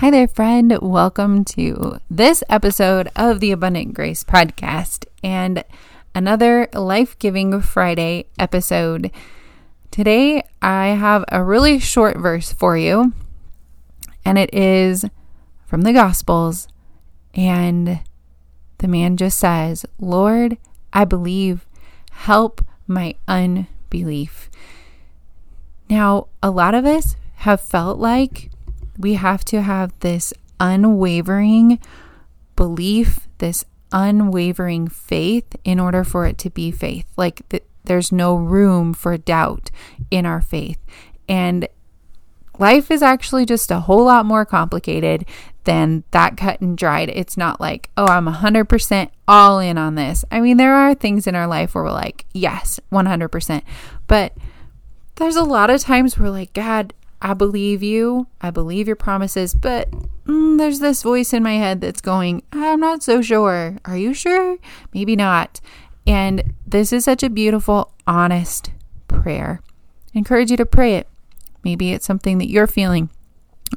Hi there, friend. Welcome to this episode of the Abundant Grace Podcast and another life giving Friday episode. Today, I have a really short verse for you, and it is from the Gospels. And the man just says, Lord, I believe, help my unbelief. Now, a lot of us have felt like we have to have this unwavering belief, this unwavering faith in order for it to be faith. Like th- there's no room for doubt in our faith. And life is actually just a whole lot more complicated than that cut and dried. It's not like, oh, I'm 100% all in on this. I mean, there are things in our life where we're like, yes, 100%. But there's a lot of times where, like, God, I believe you. I believe your promises, but mm, there's this voice in my head that's going, I'm not so sure. Are you sure? Maybe not. And this is such a beautiful, honest prayer. I encourage you to pray it. Maybe it's something that you're feeling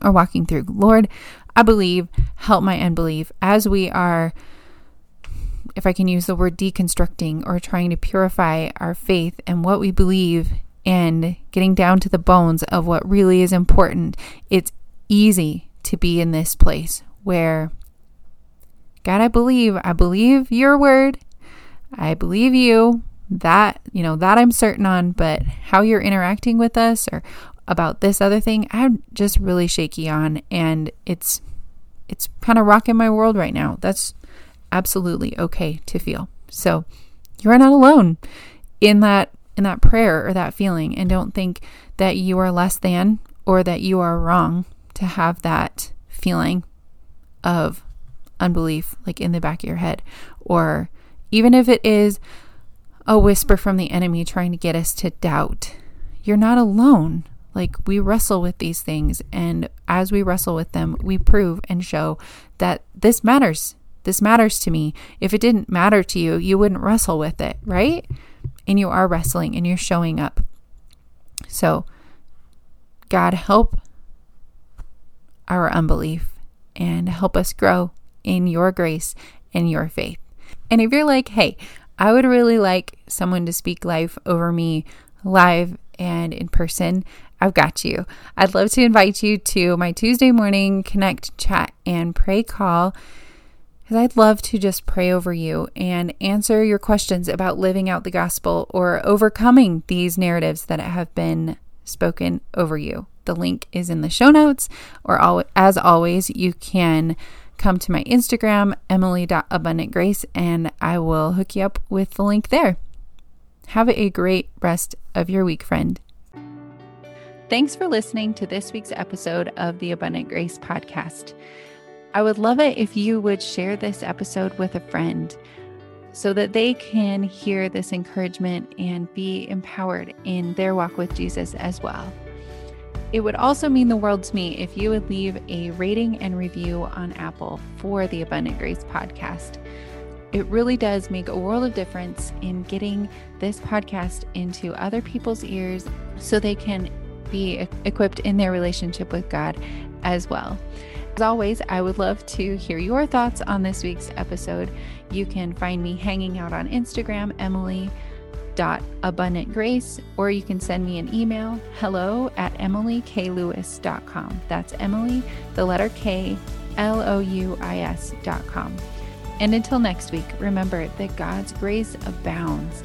or walking through. Lord, I believe, help my unbelief as we are, if I can use the word deconstructing or trying to purify our faith and what we believe and getting down to the bones of what really is important, it's easy to be in this place where, God, I believe, I believe your word, I believe you, that, you know, that I'm certain on, but how you're interacting with us or about this other thing, I'm just really shaky on. And it's, it's kind of rocking my world right now. That's absolutely okay to feel. So you're not alone in that in that prayer or that feeling and don't think that you are less than or that you are wrong to have that feeling of unbelief like in the back of your head. Or even if it is a whisper from the enemy trying to get us to doubt you're not alone. Like we wrestle with these things and as we wrestle with them we prove and show that this matters. This matters to me. If it didn't matter to you you wouldn't wrestle with it right and you are wrestling and you're showing up. So, God, help our unbelief and help us grow in your grace and your faith. And if you're like, hey, I would really like someone to speak life over me live and in person, I've got you. I'd love to invite you to my Tuesday morning connect, chat, and pray call because I'd love to just pray over you and answer your questions about living out the gospel or overcoming these narratives that have been spoken over you. The link is in the show notes, or as always, you can come to my Instagram, emily.abundantgrace, and I will hook you up with the link there. Have a great rest of your week, friend. Thanks for listening to this week's episode of the Abundant Grace Podcast. I would love it if you would share this episode with a friend so that they can hear this encouragement and be empowered in their walk with Jesus as well. It would also mean the world to me if you would leave a rating and review on Apple for the Abundant Grace podcast. It really does make a world of difference in getting this podcast into other people's ears so they can be equipped in their relationship with God as well. As always, I would love to hear your thoughts on this week's episode. You can find me hanging out on Instagram, Emily abundantgrace or you can send me an email hello at emilyklewis.com that's emily the letter k l-o-u-i-s.com and until next week remember that god's grace abounds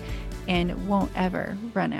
and won't ever run out